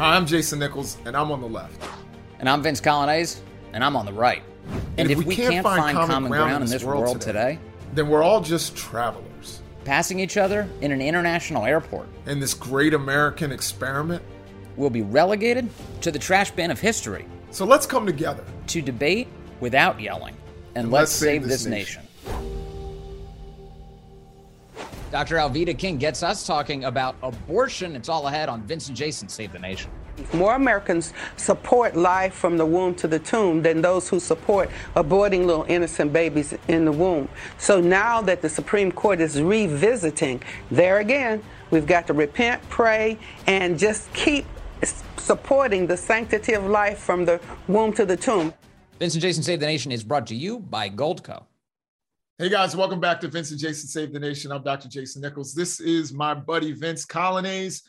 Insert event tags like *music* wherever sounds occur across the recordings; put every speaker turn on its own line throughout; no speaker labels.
Hi, I'm Jason Nichols, and I'm on the left.
And I'm Vince Coglianese, and I'm on the right. And,
And
if, we,
we
can't,
can't
find, common,
common
ground,
ground
in this world, today,
Then we're all just travelers
passing each other in an international airport,
in this great American experiment.
we'll be relegated to the trash bin of history
So let's come together.
to debate without yelling. And let's, save, this nation. Dr. Alveda King gets us talking about abortion. It's all ahead on Vince and Jason Save the Nation.
More Americans support life from the womb to the tomb than those who support aborting little innocent babies in the womb. So now that the Supreme Court is revisiting, there again, we've got to repent, pray, and just keep supporting the sanctity of life from the womb to the tomb.
Vince and Jason Save the Nation is brought to you by Goldco.
Hey guys, welcome back to Vince and Jason Save the Nation. I'm Dr. Jason Nichols. This is my buddy Vince Coglianese.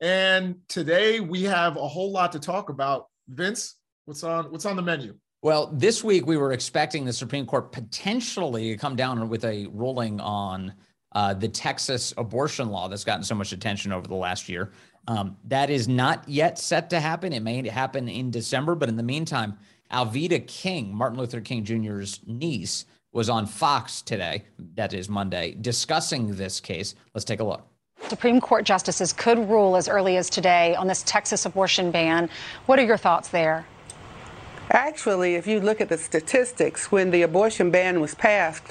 And today we have a whole lot to talk about. Vince, what's on what's on the menu?
Well, this week we were expecting the Supreme Court potentially to come down with a ruling on uh, the Texas abortion law that's gotten so much attention over the last year. Um, that is not yet set to happen. It may happen in December, but in the meantime, Alveda King, Martin Luther King Jr.'s niece, was on Fox today, that is Monday, discussing this case. Let's take a look.
Supreme Court justices could rule as early as today on this Texas abortion ban. What are your thoughts there?
Actually, if you look at the statistics, when the abortion ban was passed,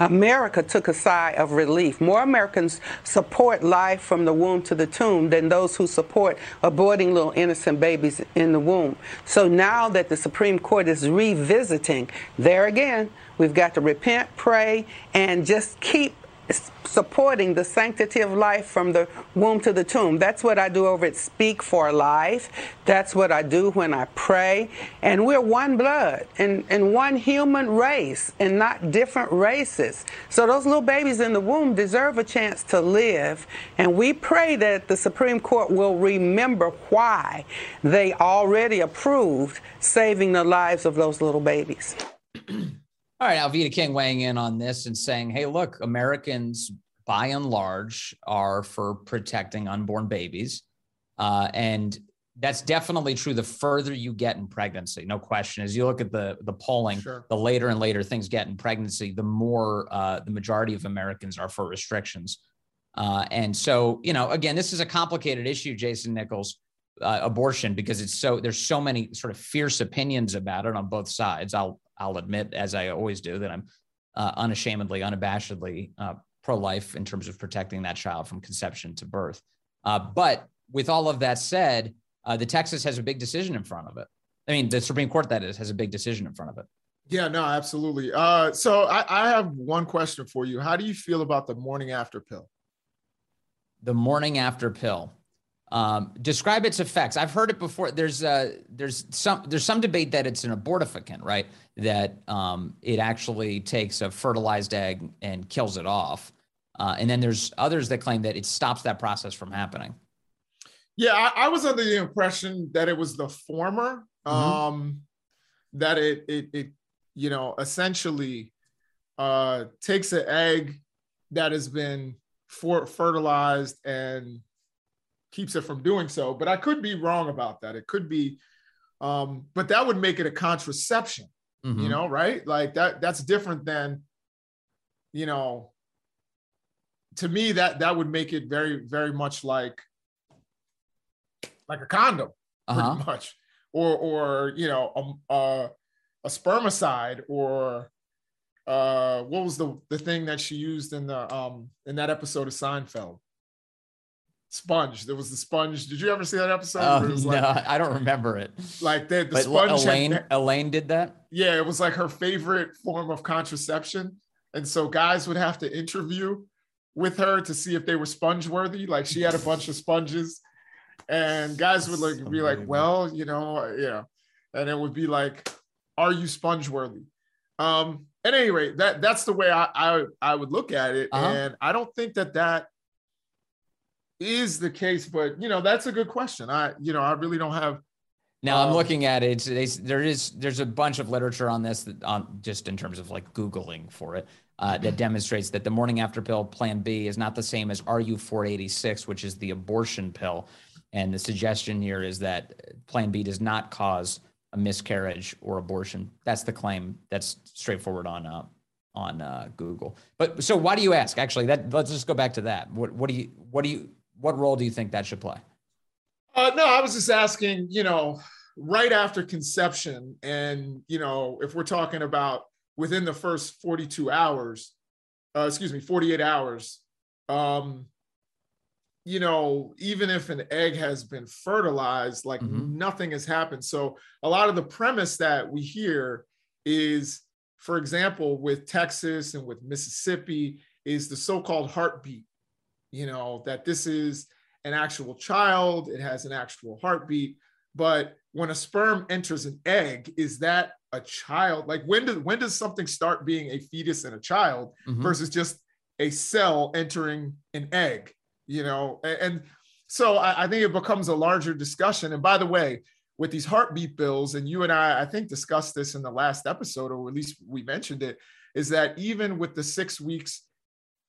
America took a sigh of relief. More Americans support life from the womb to the tomb than those who support aborting little innocent babies in the womb. So now that the Supreme Court is revisiting, there again, we've got to repent, pray, and just keep supporting the sanctity of life from the womb to the tomb. That's what I do over at Speak for Life. That's what I do when I pray. And we're one blood and, and one human race and not different races. So those little babies in the womb deserve a chance to live. And we pray that the Supreme Court will remember why they already approved saving the lives of those little babies. *clears throat*
All right, Alveda King weighing in on this and saying, hey, look, Americans by and large are for protecting unborn babies. Uh, and that's definitely true the further you get in pregnancy, no question. As you look at the, the polling,
Sure.
the later and later things get in pregnancy, the more uh, the majority of Americans are for restrictions. Uh, and so, you know, again, this is a complicated issue, Jason Nichols, uh, abortion, because it's so there's so many sort of fierce opinions about it on both sides. I'll I'll admit, as I always do, that I'm uh, unashamedly, unabashedly uh, pro-life in terms of protecting that child from conception to birth. Uh, but with all of that said, uh, the Texas has a big decision in front of it. I mean, the Supreme Court that is has a big decision in front of it.
Yeah, no, absolutely. Uh, so I, I have one question for you. How do you feel about the morning after pill?
the morning after pill. Um, describe its effects. I've heard it before. There's uh, there's some there's some debate that it's an abortifacient, right? That um, it actually takes a fertilized egg and kills it off. Uh, and then there's others that claim that it stops that process from happening.
Yeah, I, I was under the impression that it was the former.
Mhm.
Um, that it it it you know essentially uh takes an egg that has been for fertilized and keeps it from doing so. But I could be wrong about that. It could be, um, but that would make it a contraception,
Mhm.
you know, right? Like that that's different than, you know, to me that that would make it very, very much like like a condom, pretty
Uh-huh.
much. Or or you know, a, a, a spermicide or uh what was the the thing that she used in the um in that episode of Seinfeld? Sponge. There was the sponge. Did you ever see that episode?
Oh, no,
like,
I don't remember it.
like the, the
But
sponge had-
Elaine, Elaine did that.
yeah, it was like her favorite form of contraception. And so guys would have to interview with her to see if they were sponge worthy. Like she had a bunch of sponges, and guys would like be like, "Well, you know, yeah," and it would be like, "Are you sponge worthy?" Um, at any rate, that that's the way I I, I would look at it,
Uh-huh.
and I don't think that that is the case. But you know, that's a good question. I you know I really don't have
Now I'm
Um,
looking at it. They, there is there's a bunch of literature on this that on just in terms of like googling for it uh, that demonstrates that the morning after pill Plan B is not the same as RU 486, which is the abortion pill. And the suggestion here is that Plan B does not cause a miscarriage or abortion. That's the claim. That's straightforward on uh, on uh, Google. But so why do you ask? Actually, that let's just go back to that. What what do you what do you what role do you think that should play?
Uh, no, I was just asking. You know, right after conception, and you know, if we're talking about within the first 42 hours, uh, excuse me, 48 hours, um, you know, even if an egg has been fertilized, like mm-hmm. nothing has happened. So a lot of the premise that we hear is, for example, with Texas and with Mississippi, is the so-called heartbeat. You know, that this is an actual child, it has an actual heartbeat. But when a sperm enters an egg, is that a child? Like when does when does something start being a fetus and a child mm-hmm. versus just a cell entering an egg? you know, and, and so I, I think it becomes a larger discussion. And by the way, with these heartbeat bills, and you and I, I think discussed this in the last episode, or at least we mentioned it, is that even with the six weeks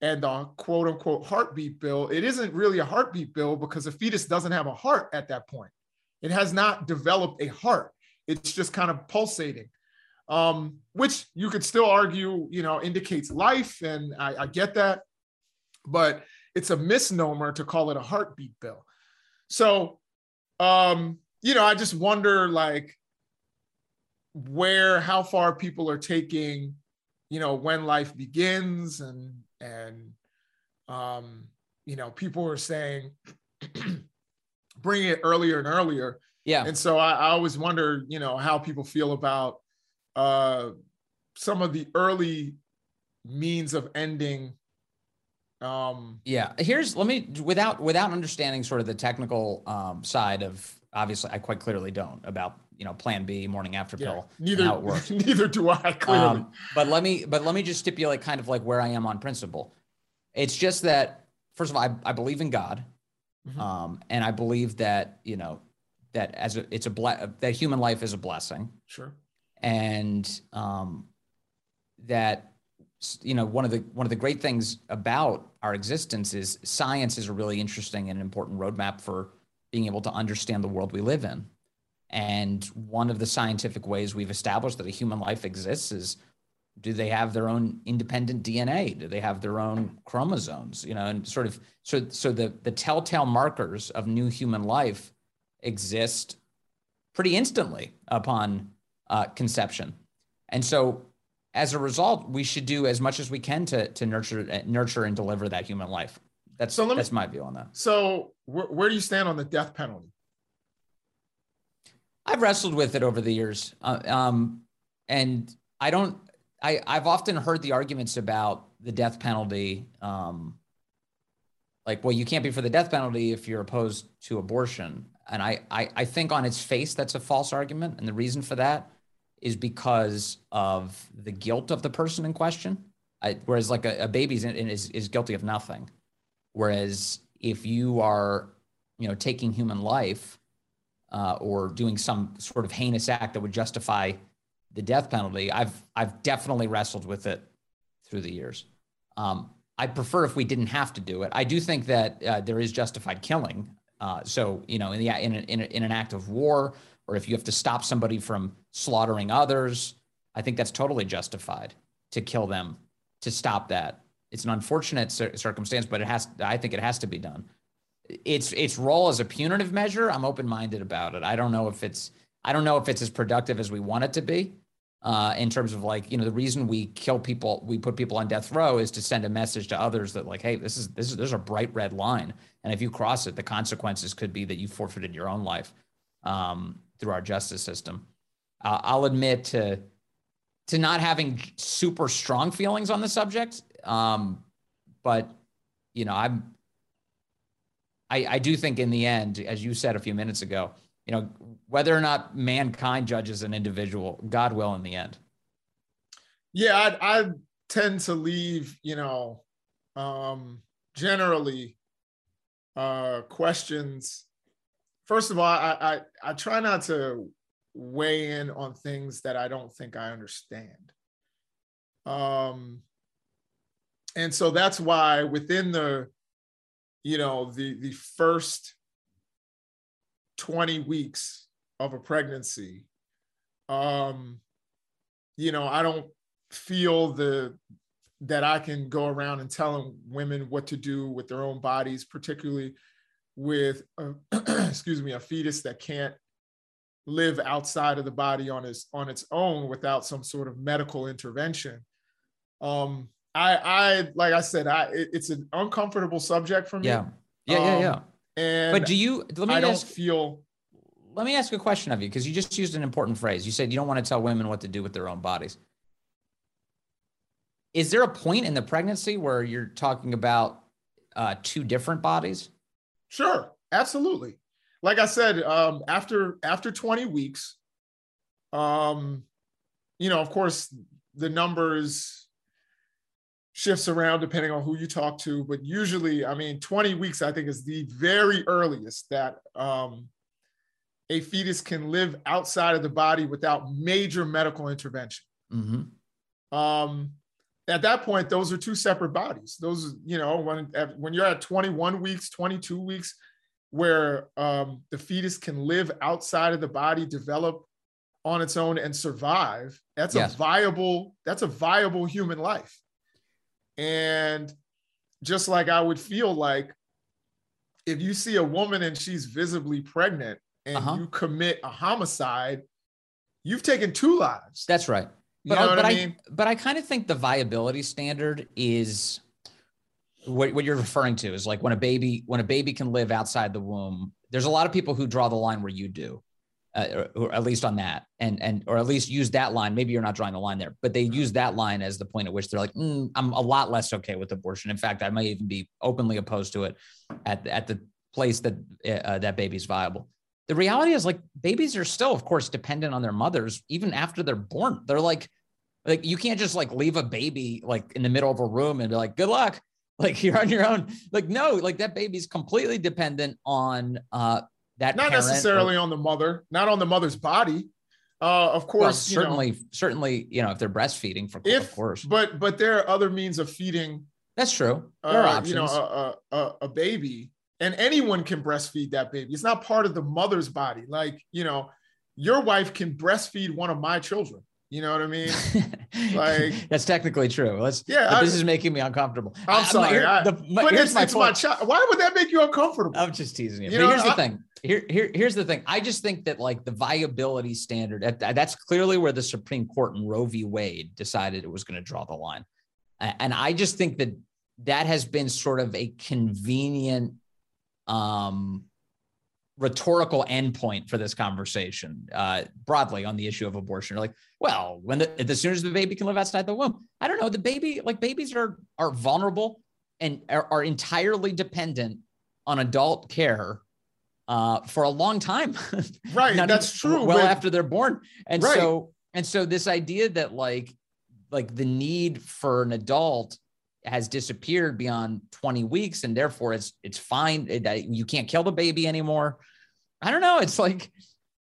and the quote unquote heartbeat bill, it isn't really a heartbeat bill because a fetus doesn't have a heart at that point. It has not developed a heart. It's just kind of pulsating, um, which you could still argue, you know, indicates life. And I, I get that. But it's a misnomer to call it a heartbeat bill. So, um, you know, I just wonder like where, how far people are taking, you know, when life begins and, and, um, you know, people are saying, *clears throat* bring it earlier and earlier.
Yeah.
And so I, I always wonder, you know, how people feel about uh, some of the early means of ending
um, yeah, here's let me without without understanding sort of the technical um, side of obviously I quite clearly don't about you know Plan B, morning after pill,
yeah, neither how it works. *laughs* neither do I clearly. Um,
but let me but let me just stipulate kind of like where I am on principle. It's just that first of all, I, I believe in God, mm-hmm. um, and I believe that you know that as a, it's a ble- that human life is a blessing.
Sure.
And um, that you know one of the one of the great things about our existence is science is a really interesting and important roadmap for being able to understand the world we live in and one of the scientific ways we've established that a human life exists is do they have their own independent dna do they have their own chromosomes you know and sort of so so the the telltale markers of new human life exist pretty instantly upon uh, conception and so as a result, we should do as much as we can to to nurture nurture and deliver that human life. That's so that's me, my view on that.
So wh- where do you stand on the death penalty?
I've wrestled with it over the years, uh, um, and I don't. I I've often heard the arguments about the death penalty. Um, like, well, you can't be for the death penalty if you're opposed to abortion, and I I, I think on its face that's a false argument, and the reason for that is because of the guilt of the person in question. I, whereas like a, a baby is, is guilty of nothing. Whereas if you are, you know, taking human life uh, or doing some sort of heinous act that would justify the death penalty, I've I've definitely wrestled with it through the years. Um, I'd prefer if we didn't have to do it. I do think that uh, there is justified killing. Uh, so you know, in the in, a, in, a, in an act of war or if you have to stop somebody from slaughtering others, I think that's totally justified to kill them to stop that. It's an unfortunate cir- circumstance, but it has. I think it has to be done. Its its role as a punitive measure, I'm open minded about it. I don't know if it's I don't know if it's as productive as we want it to be. Uh, in terms of like you know the reason we kill people we put people on death row is to send a message to others that like hey this is this is there's a bright red line and if you cross it the consequences could be that you forfeited your own life um, through our justice system. Uh, I'll admit to to not having super strong feelings on the subject, um, but you know, I'm I, I do think in the end, as you said a few minutes ago, you know, whether or not mankind judges an individual, God will in the end.
Yeah, I, I tend to leave, you know, um, generally uh, questions first of all, I, I, I try not to weigh in on things that I don't think I understand. Um, and so that's why within the, you know, the the first 20 weeks of a pregnancy, um, you know, I don't feel the that I can go around and telling women what to do with their own bodies, particularly with, a, *clears throat* excuse me, a fetus that can't live outside of the body on its on its own without some sort of medical intervention. Um, I, I like I said, I it, it's an uncomfortable subject for me.
Yeah, yeah, yeah, yeah.
Um, and
but do you? Let me
I don't feel
Let me ask a question of you because you just used an important phrase. You said you don't want to tell women what to do with their own bodies. Is there a point in the pregnancy where you're talking about uh, two different bodies?
Sure, absolutely. Like I said, um, after after 20 weeks, um, you know, of course, the numbers shifts around depending on who you talk to, but usually, I mean, 20 weeks, I think, is the very earliest that um, a fetus can live outside of the body without major medical intervention.
Mm-hmm.
Um, at that point, those are two separate bodies. Those, you know, when when you're at 21 weeks, 22 weeks, where um, the fetus can live outside of the body, develop on its own, and survive. That's
Yes.
a viable. That's a viable human life. And just like I would feel like if you see a woman and she's visibly pregnant and
Uh-huh.
you commit a homicide, you've taken two lives.
That's right.
You
But,
know
I, but
I
I,
mean?
but I kind of think the viability standard is what, what you're referring to is like when a baby when a baby can live outside the womb. There's a lot of people who draw the line where you do, uh, or, or at least on that, and and or at least use that line. Maybe you're not drawing the line there, but they use that line as the point at which they're like, "Mm, I'm a lot less okay with abortion. In fact, I might even be openly opposed to it at at the place that uh, that baby's viable. The reality is like babies are still, of course, dependent on their mothers even after they're born. They're like, like you can't just like leave a baby like in the middle of a room and be like, good luck. *laughs* Like you're on your own. Like, no, like that baby's completely dependent on uh that
not
parent or-
necessarily on the mother, not on the mother's body. Uh, of course,
well,
you know,
certainly, certainly, you know, if they're breastfeeding for of course.
but but there are other means of feeding
That's true. There are
uh,
options.
you know a, a, a baby and anyone can breastfeed that baby it's not part of the mother's body like you know your wife can breastfeed one of my children you know what i mean *laughs* like-
that's technically true. Let's
Yeah, I-
this is making me uncomfortable.
i'm
I-
sorry I-
the- my-
but
here's
it's,
my
it's my child why would that make you uncomfortable
I'm just teasing you.
You
but
know,
here's the thing. Here, here, here's the thing. I just think that like the viability standard, that's clearly where the Supreme Court in Roe v. Wade decided it was going to draw the line. And I just think that that has been sort of a convenient um, rhetorical endpoint for this conversation uh, broadly on the issue of abortion. You're Like, well, when the as soon as the baby can live outside the womb, I don't know. The baby, like babies, are are vulnerable and are, are entirely dependent on adult care uh, for a long time. *laughs*
right
Not
that's
even-
true
Well,
but-
after they're born, and
Right.
so and so this idea that like like the need for an adult has disappeared beyond 20 weeks and therefore it's it's fine that you can't kill the baby anymore. I don't know. It's like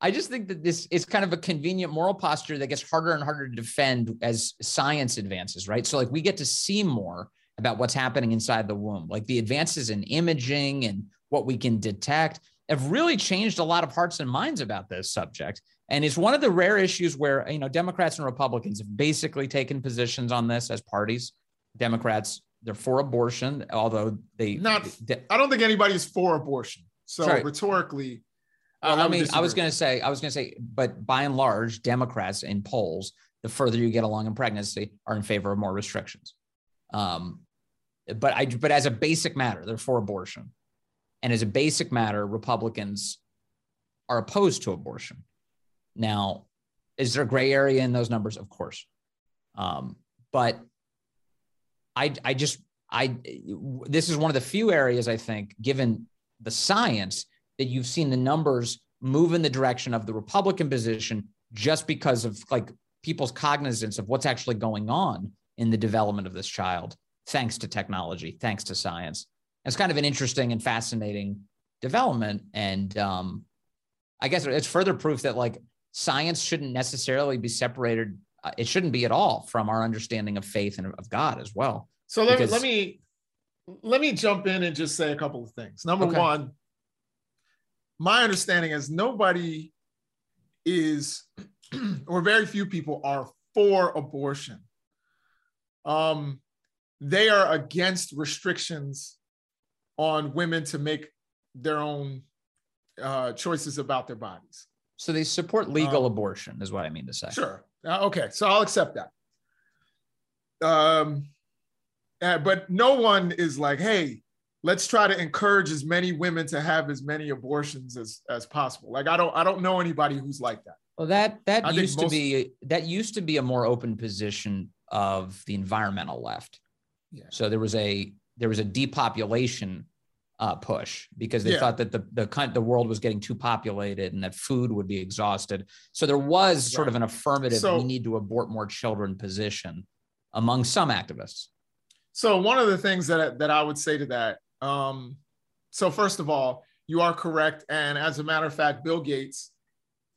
i just think that this is kind of a convenient moral posture that gets harder and harder to defend as science advances right? So like we get to see more about what's happening inside the womb. Like the advances in imaging and what we can detect have really changed a lot of hearts and minds about this subject. And it's one of the rare issues where you know democrats and republicans have basically taken positions on this as parties Democrats, they're for abortion, although they
Not-
de-
i don't think anybody's for abortion so
Sorry.
rhetorically
well,
I
I mean, I was going to say, I was going to say, but by and large, Democrats in polls, the further you get along in pregnancy, are in favor of more restrictions. Um, but I, but as a basic matter, they're for abortion, and as a basic matter, Republicans are opposed to abortion. Now, is there a gray area in those numbers? Of course, um, but I, I just, I, this is one of the few areas I think, given the science, that you've seen the numbers move in the direction of the Republican position just because of like people's cognizance of what's actually going on in the development of this child, thanks to technology, thanks to science. It's kind of an interesting and fascinating development. And um, I guess it's further proof that like science shouldn't necessarily be separated. Uh, It shouldn't be at all from our understanding of faith and of God as well.
So let me
Because-
let me let me jump in and just say a couple of things. Number
Okay.
one, my understanding is nobody is, *clears throat* or very few people are for abortion. Um, they are against restrictions on women to make their own uh, choices about their bodies.
So they support legal um, abortion, is what I mean to say.
Sure. Uh, okay. So I'll accept that. Um, uh, but no one is like, hey, let's try to encourage as many women to have as many abortions as as possible. Like I don't I don't know anybody who's like that.
Well, that that I used most, to be that used to be a more open position of the environmental left. Yeah. So there was a there was a depopulation uh, push because they yeah. thought that the the the world was getting too populated and that food would be exhausted. So there was sort of an affirmative so, we need to abort more children position among some activists.
So one of the things that that I would say to that, um, so first of all, you are correct, and as a matter of fact, Bill Gates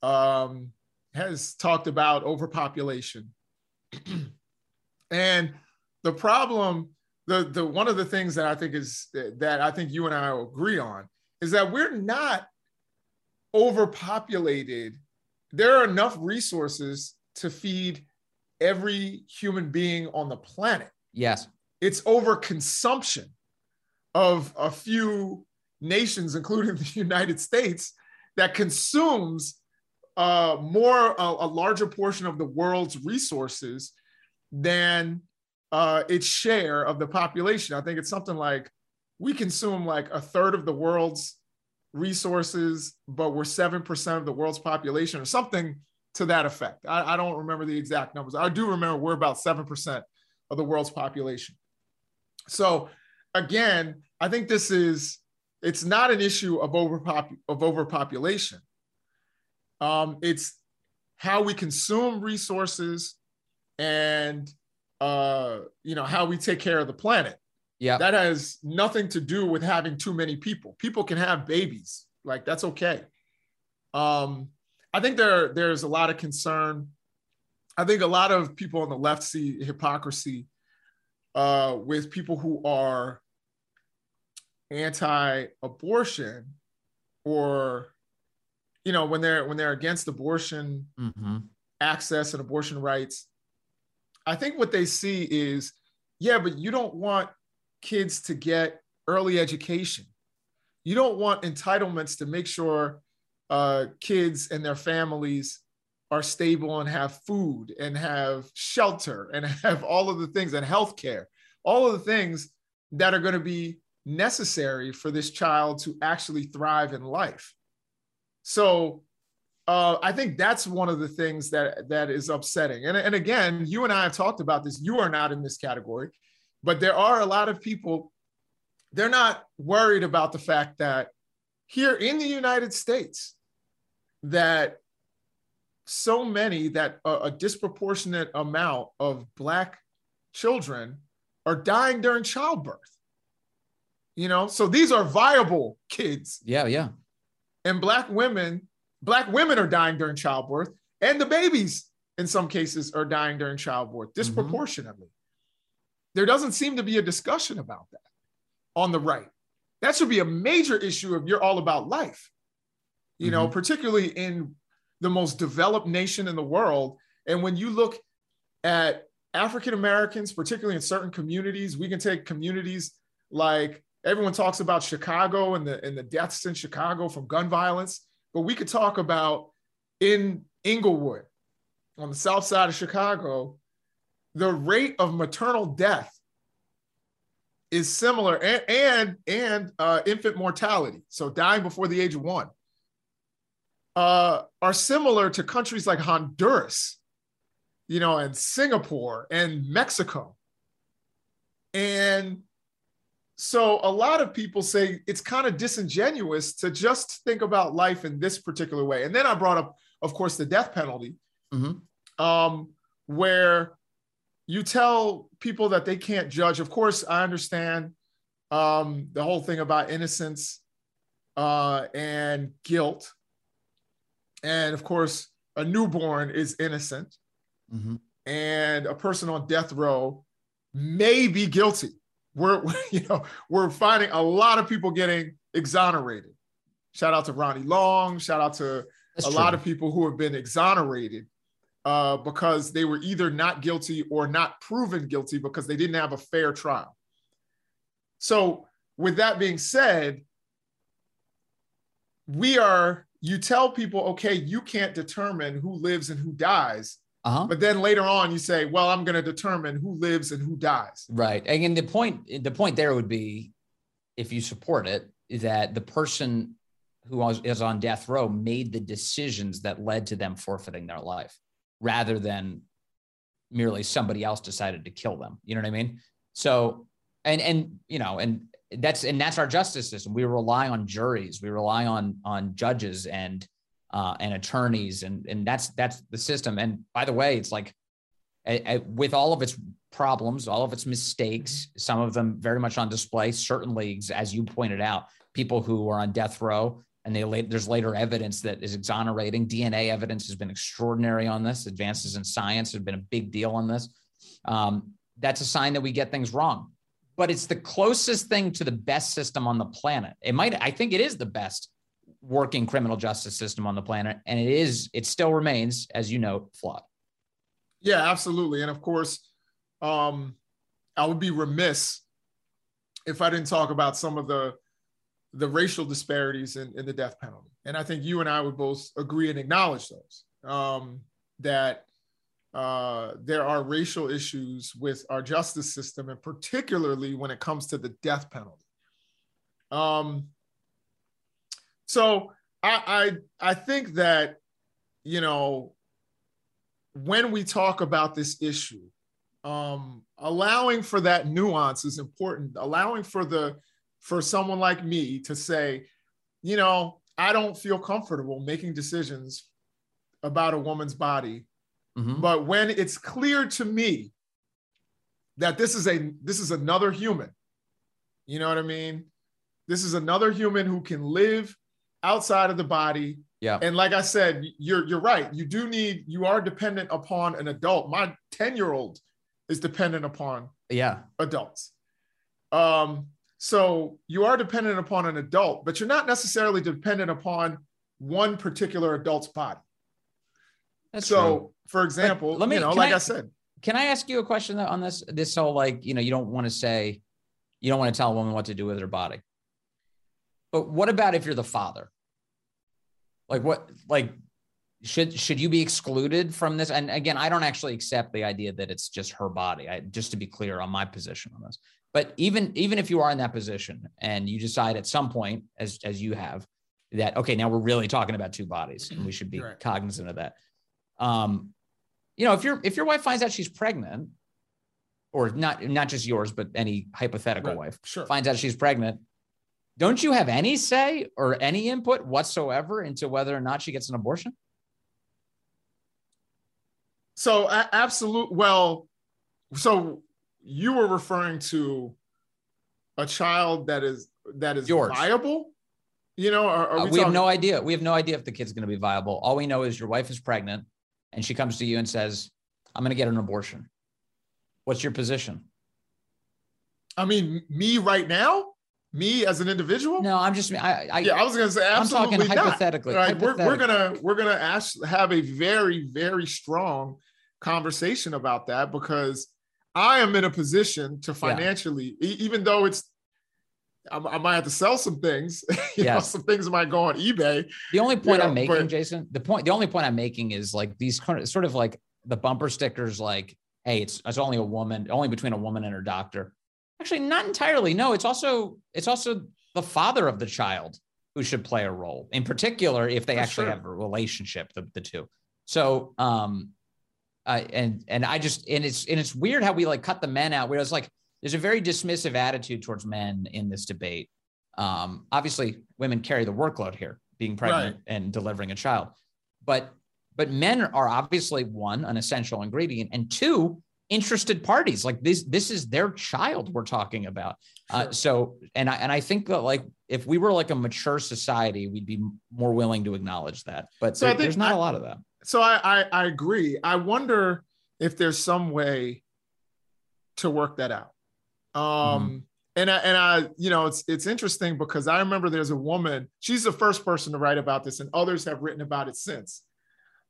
um, has talked about overpopulation, *clears throat* and the problem the the one of the things that I think is that I think you and I agree on is that we're not overpopulated. There are enough resources to feed every human being on the planet.
Yes.
It's overconsumption of a few nations, including the *laughs* United States, that consumes uh, more, a, a larger portion of the world's resources than uh, its share of the population. I think it's something like we consume like a third of the world's resources, but we're 7% of the world's population or something to that effect. I, I don't remember the exact numbers. I do remember we're about 7% of the world's population. So again, I think this is, it's not an issue of, overpop- of overpopulation. Um, it's how we consume resources and uh, you know, how we take care of the planet.
Yeah.
That has nothing to do with having too many people. People can have babies. Like that's okay. Um, I think there there's a lot of concern. I think a lot of people on the left see hypocrisy uh, with people who are anti-abortion or you know when they're when they're against abortion mm-hmm. access and abortion rights I think what they see is, yeah, but you don't want kids to get early education. You don't want entitlements to make sure uh, kids and their families are stable and have food and have shelter and *laughs* have all of the things and healthcare, all of the things that are going to be necessary for this child to actually thrive in life. So uh, I think that's one of the things that that is upsetting. And, and again, you and I have talked about this. You are not in this category, but there are a lot of people. They're not worried about the fact that here in the United States, that so many that a, a disproportionate amount of black children are dying during childbirth. You know, so these are viable kids.
Yeah, yeah.
And black women Black women are dying during childbirth, and the babies, in some cases, are dying during childbirth mm-hmm. disproportionately. Mm-hmm. There doesn't seem to be a discussion about that on the right. That should be a major issue if you're all about life, you mm-hmm. know, particularly in the most developed nation in the world. And when you look at African Americans, particularly in certain communities, we can take communities like everyone talks about Chicago and the and the deaths in Chicago from gun violence. But we could talk about in Englewood, on the south side of Chicago, the rate of maternal death is similar and and, and uh, infant mortality, so dying before the age of one, uh, are similar to countries like Honduras, you know, and Singapore and Mexico. And so a lot of people say it's kind of disingenuous to just think about life in this particular way. And then I brought up, of course, the death penalty, mm-hmm. um, where you tell people that they can't judge. Of course, I understand um, the whole thing about innocence uh, and guilt. And of course, a newborn is innocent, mm-hmm. and a person on death row may be guilty we're *laughs* you know we're finding a lot of people getting exonerated Shout out to Ronnie Long. Shout out to That's a true. lot of people who have been exonerated uh, because they were either not guilty or not proven guilty because they didn't have a fair trial. So, with that being said, we are, you tell people, okay, you can't determine who lives and who dies. Uh-huh. But then later on, you say, "Well, I'm going to determine who lives and who dies."
Right, and the point the point there would be, if you support it, that the person who was, is on death row made the decisions that led to them forfeiting their life, rather than merely somebody else decided to kill them. You know what I mean? So, and and you know, and that's and that's our justice system. We rely on juries, we rely on on judges and uh, and attorneys, and and that's that's the system. And by the way, it's like with all of its problems, all of its mistakes, some of them very much on display. Certainly, as you pointed out, people who are on death row, and they there's later evidence that is exonerating. DNA evidence has been extraordinary on this. Advances in science have been a big deal on this. Um, that's a sign that we get things wrong. But it's the closest thing to the best system on the planet. It might, I think, it is the best working criminal justice system on the planet. And it is, it still remains, as you know, flawed.
Yeah, absolutely. And of course, um, I would be remiss if I didn't talk about some of the the racial disparities in, in the death penalty. And I think you and I would both agree and acknowledge those. Um, that uh, there are racial issues with our justice system, and particularly when it comes to the death penalty. Um, so I, I I think that you know when we talk about this issue, um, allowing for that nuance is important. Allowing for the for someone like me to say, you know, I don't feel comfortable making decisions about a woman's body, mm-hmm. but when it's clear to me that this is a this is another human, you know what I mean? This is another human who can live outside of the body.
Yeah.
And like I said, you're you're right. You do need you are dependent upon an adult. My 10-year-old is dependent upon
yeah
adults. Um so you are dependent upon an adult, but you're not necessarily dependent upon one particular adult's body. That's so, true. for example, let me, you know, like I, I, said,
can I ask you a question on this? This whole like, you know, you don't want to say, you don't want to tell a woman what to do with her body. But what about if you're the father? Like what like should should you be excluded from this? And again, I don't actually accept the idea that it's just her body. I just to be clear on my position on this. But even even if you are in that position and you decide at some point, as as you have, that okay, now we're really talking about two bodies, and we should be right. cognizant of that. Um, you know, if your if your wife finds out she's pregnant, or not not just yours, but any hypothetical right. wife
sure.
finds out she's pregnant, don't you have any say or any input whatsoever into whether or not she gets an abortion?
So, uh, absolute. Well, so you were referring to a child that is that is Yours. viable. You know, are, are
we, uh, we have no idea. We have no idea if the kid's going to be viable. All we know is your wife is pregnant, and she comes to you and says, "I'm going to get an abortion." What's your position?
I mean, me right now me as an individual?
No, I'm just. I, I
yeah, I was gonna say absolutely I'm talking
not. hypothetically.
Right, hypothetically. We're, we're gonna we're gonna ask have a very very strong conversation about that because I am in a position to financially, yeah. even though it's. I, I might have to sell some things. *laughs* you yes. know, some things might go on eBay.
The only point I'm know, making, but, Jason, the point, the only point I'm making is like these kind of sort of like the bumper stickers, like, hey, it's it's only a woman, only between a woman and her doctor Actually, not entirely. No, it's also it's also the father of the child who should play a role. In particular, if they For actually sure. have a relationship, the, the two. So um uh, and and I just and it's and it's weird how we like cut the men out. Where it's like there's a very dismissive attitude towards men in this debate. Um, obviously, women carry the workload here, being pregnant right. and delivering a child, but but men are obviously one an essential ingredient, and two interested parties like this this is their child we're talking about uh, sure. uh, so and i and i think that like if we were like a mature society we'd be more willing to acknowledge that but so there, there's not I, a lot of that
so I, I i agree i wonder if there's some way to work that out um mm-hmm. and I, and I, you know, it's it's interesting because I remember there's a woman. She's the first person to write about this, and others have written about it since,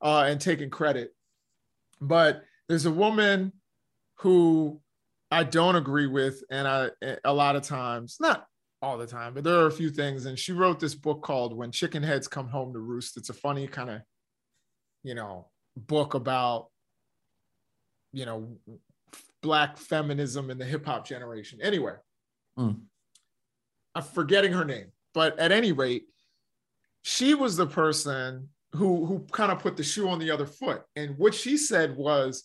uh, and taken credit. But there's a woman who I don't agree with, and I a lot of times, not all the time, but there are a few things. And she wrote this book called "When Chicken Heads Come Home to Roost." It's a funny kind of, you know, book about, you know, black feminism in the hip hop generation. Anyway, mm. I'm forgetting her name, but at any rate, she was the person who who kind of put the shoe on the other foot. And what she said was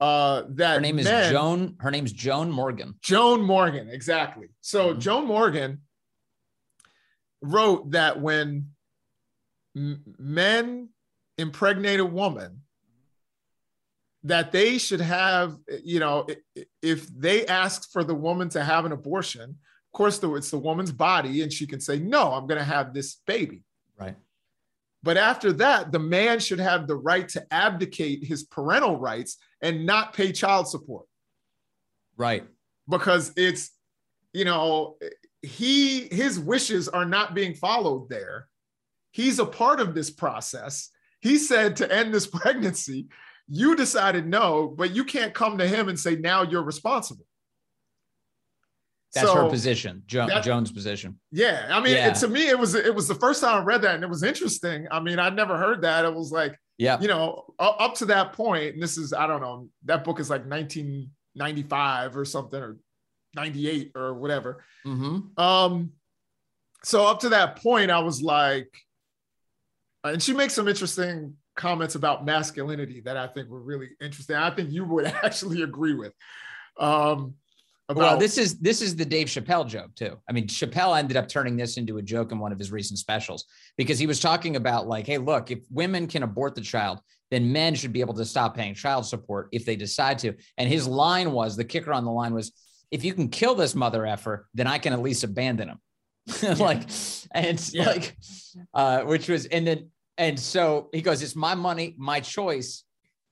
uh that
her name is men, Joan. Her name's Joan Morgan.
Joan Morgan, exactly. So mm-hmm. Joan Morgan wrote that when men impregnate a woman, that they should have, you know, if they ask for the woman to have an abortion, of course, it's the woman's body, and she can say, "No, I'm going to have this baby." But after that, the man should have the right to abdicate his parental rights and not pay child support.
Right.
Because it's, you know, he his wishes are not being followed there. He's a part of this process. He said to end this *laughs* pregnancy. You decided no, but you can't come to him and say now you're responsible.
That's so, her position, jo- that, Joan's position.
Yeah, I mean, yeah. It, to me, it was it was the first time I read that, and it was interesting. I mean, I'd never heard that. It was like,
yeah,
you know, up to that point, and this is I don't know, that book is like 1995 or something, or 98 or whatever.
Mm-hmm.
Um, so up to that point, I was like, and she makes some interesting comments about masculinity that I think were really interesting. I think you would *laughs* actually agree with. Um,
about- well, this is this is the Dave Chappelle joke too. I mean, Chappelle ended up turning this into a joke in one of his recent specials because he was talking about like, hey, look, if women can abort the child, then men should be able to stop paying child support if they decide to. And his line was the kicker on the line was, if you can kill this mother effer, then I can at least abandon him. *laughs* like, and yeah. like, uh, which was, and then, and so he goes, it's my money, my choice.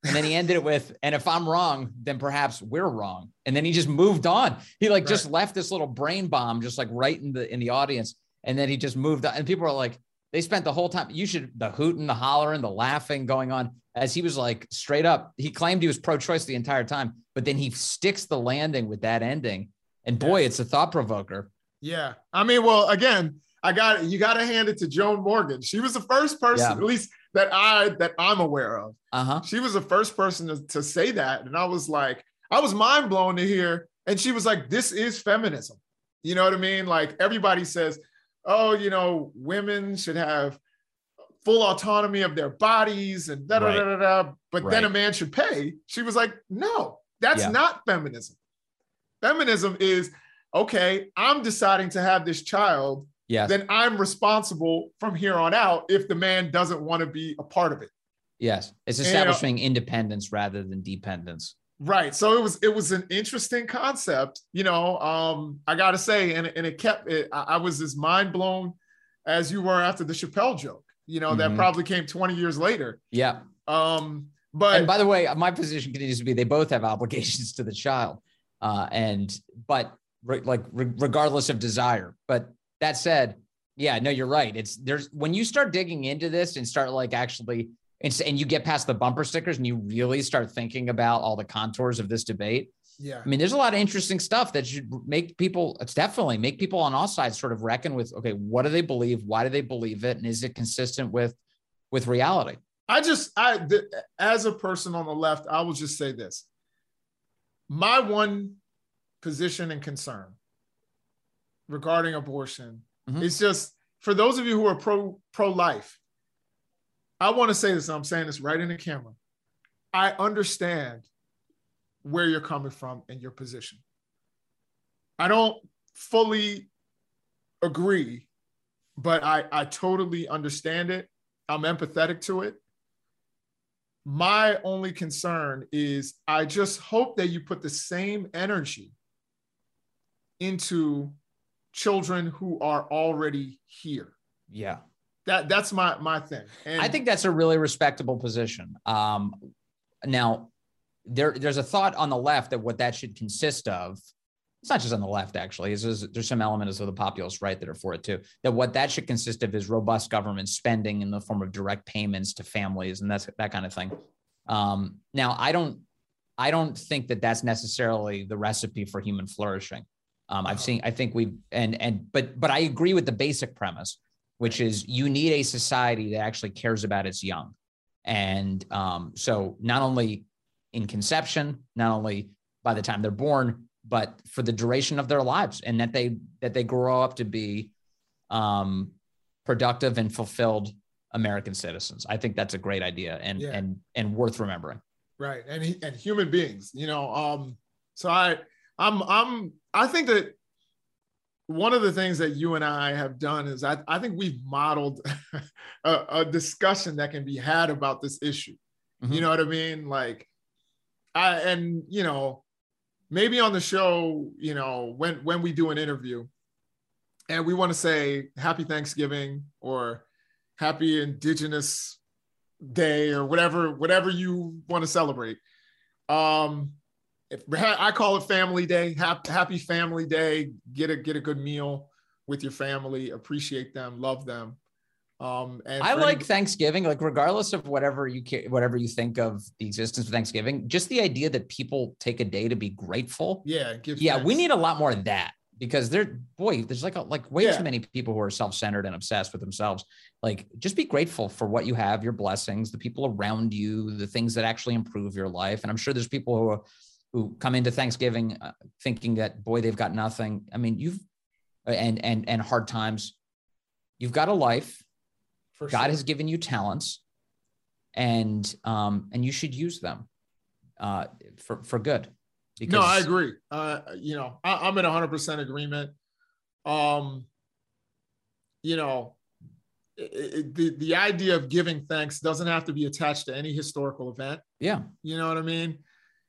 And then he ended it with, and if I'm wrong, then perhaps we're wrong. And then he just moved on. He like right. just left this little brain bomb just like right in the in the audience. And then he just moved on. And people are like, they spent the whole time. You should the hooting, the hollering, the laughing going on as he was like straight up. He claimed he was pro-choice the entire time, but then he sticks the landing with that ending. And boy, it's a thought provoker.
Yeah. I mean, well, again, I got you got to hand it to Joan Morgan. She was the first person, yeah. at least that I that I'm aware of.
Uh-huh.
She was the first person to, to say that, and I was like, I was mind blown to hear. And she was like, "This is feminism." You know what I mean? Like everybody says, "Oh, you know, women should have full autonomy of their bodies and da da da da da." But right. then a man should pay. She was like, "No, that's yeah. not feminism. Feminism is." Okay, I'm deciding to have this child
yes.
then I'm responsible from here on out if the man doesn't want to be a part of it.
Yes. It's establishing and, uh, independence rather than dependence.
Right. So it was it was an interesting concept, you know. Um, I gotta say, and, and it kept it, I, I was as mind blown as you were after the Chappelle joke, you know, mm-hmm. that probably came 20 years later.
Yeah.
Um, but
and by the way, my position continues to be they both have *laughs* obligations to the child. Uh, and but re- like re- regardless of desire, but that said, yeah, no, you're right. It's there's when you start digging into this and start like actually and, and you get past the bumper stickers and you really start thinking about all the contours of this debate.
Yeah.
I mean, there's a lot of interesting stuff that should make people, it's definitely make people on all sides sort of reckon with, okay, what do they believe? Why do they believe it? And is it consistent with, with reality?
I just, I, the, as a person on the left, I will just say this. My one position and concern regarding abortion. Mm-hmm. It's just for those of you who are pro pro life. I want to say this. I'm saying this right in the camera. I understand where you're coming from and your position. I don't fully agree, but I, I totally understand it. I'm empathetic to it. My only concern is I just hope that you put the same energy into children who are already here.
Yeah.
That that's my my thing.
And I think that's a really respectable position. Um now there there's a thought on the left that what that should consist of it's not just on the left actually it's there's some elements of the populist right that are for it too that what that should consist of is robust government spending in the form of direct payments to families and that's that kind of thing um, now i don't i don't think that that's necessarily the recipe for human flourishing um, i've seen i think we've and and but but i agree with the basic premise which is you need a society that actually cares about its young and um, so not only in conception not only by the time they're born but for the duration of their lives and that they that they grow up to be um, productive and fulfilled American citizens. I think that's a great idea and yeah. and and worth remembering.
Right. And he, and human beings, you know, um so I I'm I'm I think that one of the things that you and I have done is I, I think we've modeled *laughs* a, a discussion that can be had about this issue. Mm-hmm. You know what I mean? Like I and you know, maybe on the show, you know, when when we do an interview and we want to say happy Thanksgiving or happy Indigenous Day or whatever whatever you want to celebrate. Um, if, I call it Family Day. Happy, happy Family Day. Get a get a good meal with your family. Appreciate them. Love them.
Um, and I like any- Thanksgiving, like regardless of whatever you care, whatever you think of the existence of Thanksgiving, just the idea that people take a day to be grateful.
Yeah,
yeah, thanks. we need a lot more of that because there, boy, there's like a, like way yeah. too many people who are self-centered and obsessed with themselves. Like, just be grateful for what you have, your blessings, the people around you, the things that actually improve your life. And I'm sure there's people who who come into Thanksgiving uh, thinking that boy, they've got nothing. I mean, you've and and and hard times. You've got a life for God sure. has given you talents, and um, and you should use them uh, for for good.
Because... No, I agree. Uh, you know, I, I'm in 100 percent agreement. Um, you know, it, it, the the idea of giving thanks doesn't have to be attached to any historical event.
Yeah,
you know what I mean.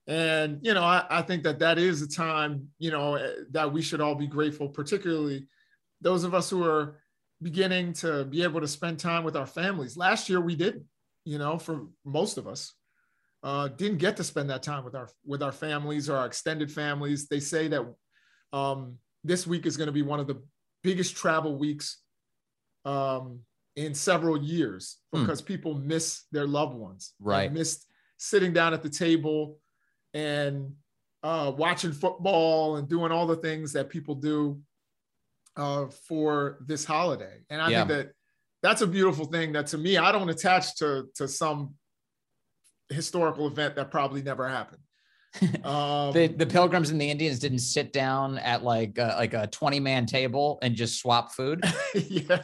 And you know, I, I think that that is a time you know eh, that we should all be grateful, particularly those of us who are beginning to be able to spend time with our families. Last year we didn't, you know, for most of us, uh, didn't get to spend that time with our with our families or our extended families. They say that um, this week is going to be one of the biggest travel weeks um, in several years hmm. because people miss their loved ones.
Right,
they missed sitting down at the table and uh, watching football and doing all the things that people do uh, for this holiday. And I yeah. think that that's a beautiful thing that to me, I don't attach to, to some historical event that probably never happened. *laughs*
Um, the the pilgrims and the Indians didn't sit down at like a, like a twenty man table and just swap food. *laughs*
yeah,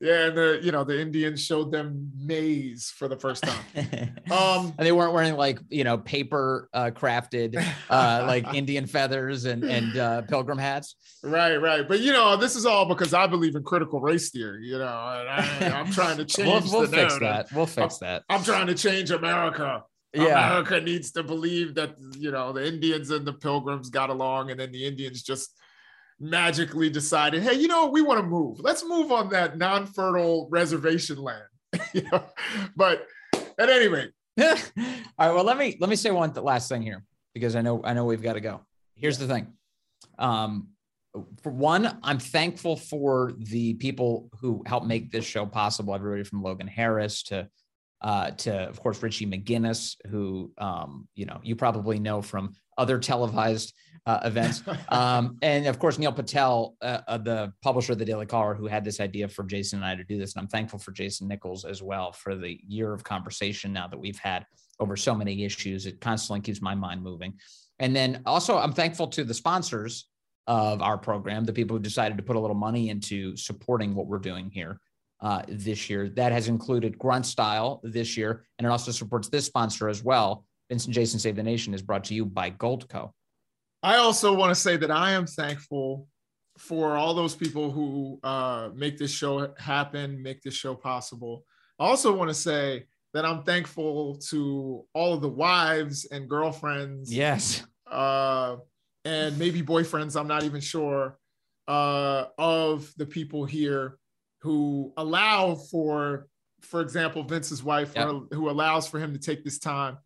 yeah, and the you know the Indians showed them maize for the first time. *laughs*
Um, and they weren't wearing like you know paper uh, crafted uh, like Indian feathers and and uh, pilgrim hats.
Right, right. But you know this is all because I believe in critical race theory. You know, and I, am trying to change.
we'll, we'll
fix
that. We'll fix
I'm,
that.
I'm trying to change America yeah. America needs to believe that you know the Indians and the Pilgrims got along, and then the Indians just magically decided, hey, you know, we want to move. Let's move on that non-fertile reservation land. *laughs* you know? But at any rate. *laughs*
All right. Well, let me let me say one last thing here because I know I know we've got to go. Here's the thing. Um, for one, I'm thankful for the people who helped make this show possible. Everybody from Logan Harris to uh, to, of course, Richie McGinnis, who um, you know you probably know from other televised uh, events, *laughs* um, and of course Neil Patel, uh, uh, the publisher of the Daily Caller, who had this idea for Jason and I to do this. And I'm thankful for Jason Nichols as well for the year of conversation now that we've had over so many issues. It constantly keeps my mind moving. And then also, I'm thankful to the sponsors of our program, the people who decided to put a little money into supporting what we're doing here uh, this year. That has included Grunt Style this year, and it also supports this sponsor as well. Vince and Jason Save the Nation is brought to you by Goldco.
I also want to say that I am thankful for all those people who uh, make this show happen, make this show possible. I also want to say that I'm thankful to all of the wives and girlfriends.
Yes.
Uh, and maybe boyfriends, I'm not even sure, uh, of the people here who allow for, for example, Vince's wife, yep. who allows for him to take this time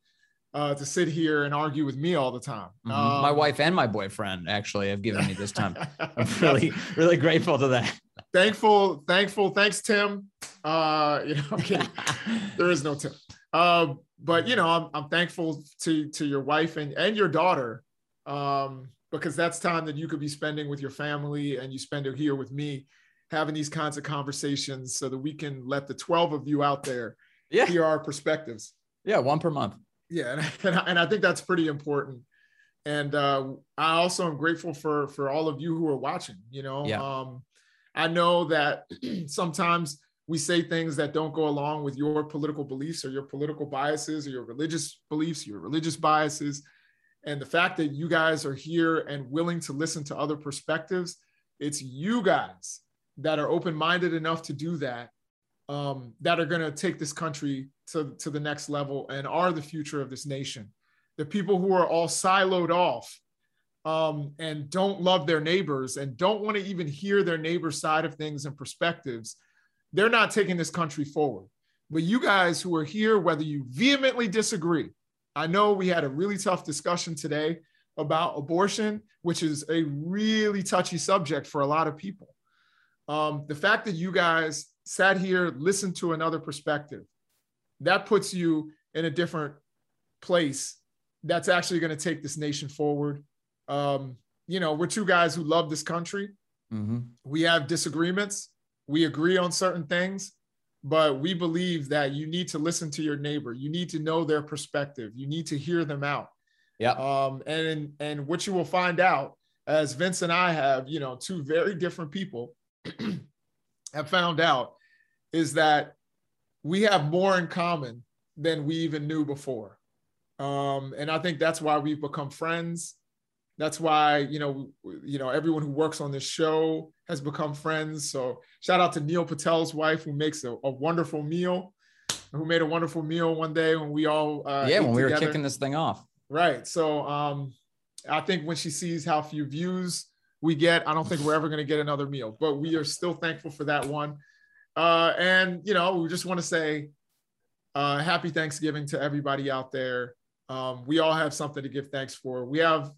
uh, to sit here and argue with me all the time.
Mm-hmm. Um, my wife and my boyfriend actually have given me this time. *laughs* I'm really, really grateful to that.
Thankful, thankful. Thanks, Tim. Uh, you know, I'm kidding. *laughs* there is no Tim. Uh, but you know, I'm, I'm thankful to to your wife and and your daughter, um, because that's time that you could be spending with your family, and you spend it here with me, having these kinds of conversations, so that we can let the 12 of you out there yeah. hear our perspectives.
Yeah, one per month.
Yeah, and, *laughs* and I think that's pretty important. And uh, I also am grateful for for all of you who are watching. You know, yeah. um, I know that *clears throat* sometimes we say things that don't go along with your political beliefs or your political biases or your religious beliefs, your religious biases. And the fact that you guys are here and willing to listen to other perspectives, it's you guys that are open minded enough to do that, um, that are going to take this country to, to the next level and are the future of this nation. The people who are all siloed off um, and don't love their neighbors and don't want to even hear their neighbor's side of things and perspectives they're not taking this country forward. But you guys who are here, whether you vehemently disagree, I know we had a really tough discussion today about abortion, which is a really touchy subject for a lot of people. Um, the fact that you guys sat here, listened to another perspective, that puts you in a different place that's actually going to take this nation forward. Um, you know, we're two guys who love this country. Mm-hmm. We have disagreements we agree on certain things, but we believe that you need to listen to your neighbor. You need to know their perspective. You need to hear them out.
Yeah.
Um, and and what you will find out, as Vince and I have, you know, two very different people *clears throat* have found out, is that we have more in common than we even knew before. Um, and I think that's why we've become friends. That's why you know you know everyone who works on this show has become friends. So shout out to Neil Patel's wife who makes a, a wonderful meal, who made a wonderful meal one day when we all
uh, yeah when we together. were kicking this thing off.
Right. So um, I think when she sees how few views we get, I don't think we're ever going to get another meal, but we are still thankful for that one. Uh, and you know, we just want to say uh, happy Thanksgiving to everybody out there. Um, we all have something to give thanks for. We have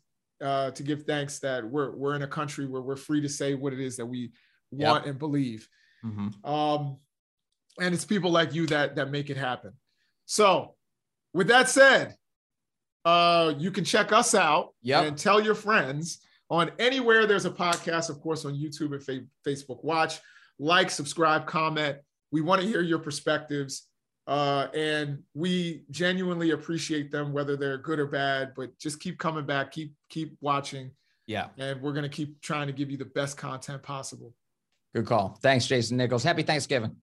uh, to give thanks that we're we're in a country where we're free to say what it is that we want yep. and believe. Mm-hmm. Um, and it's people like you that that make it happen. So, with that said, uh, you can check us out yep. and tell your friends on anywhere there's a podcast, of course, on YouTube and fa- Facebook. Watch, like, subscribe, comment. We want to hear your perspectives. Uh, and we genuinely appreciate them, whether they're good or bad. But just keep coming back, keep keep watching.
Yeah,
and we're gonna keep trying to give you the best content possible.
Good call. Thanks, Jason Nichols. Happy Thanksgiving.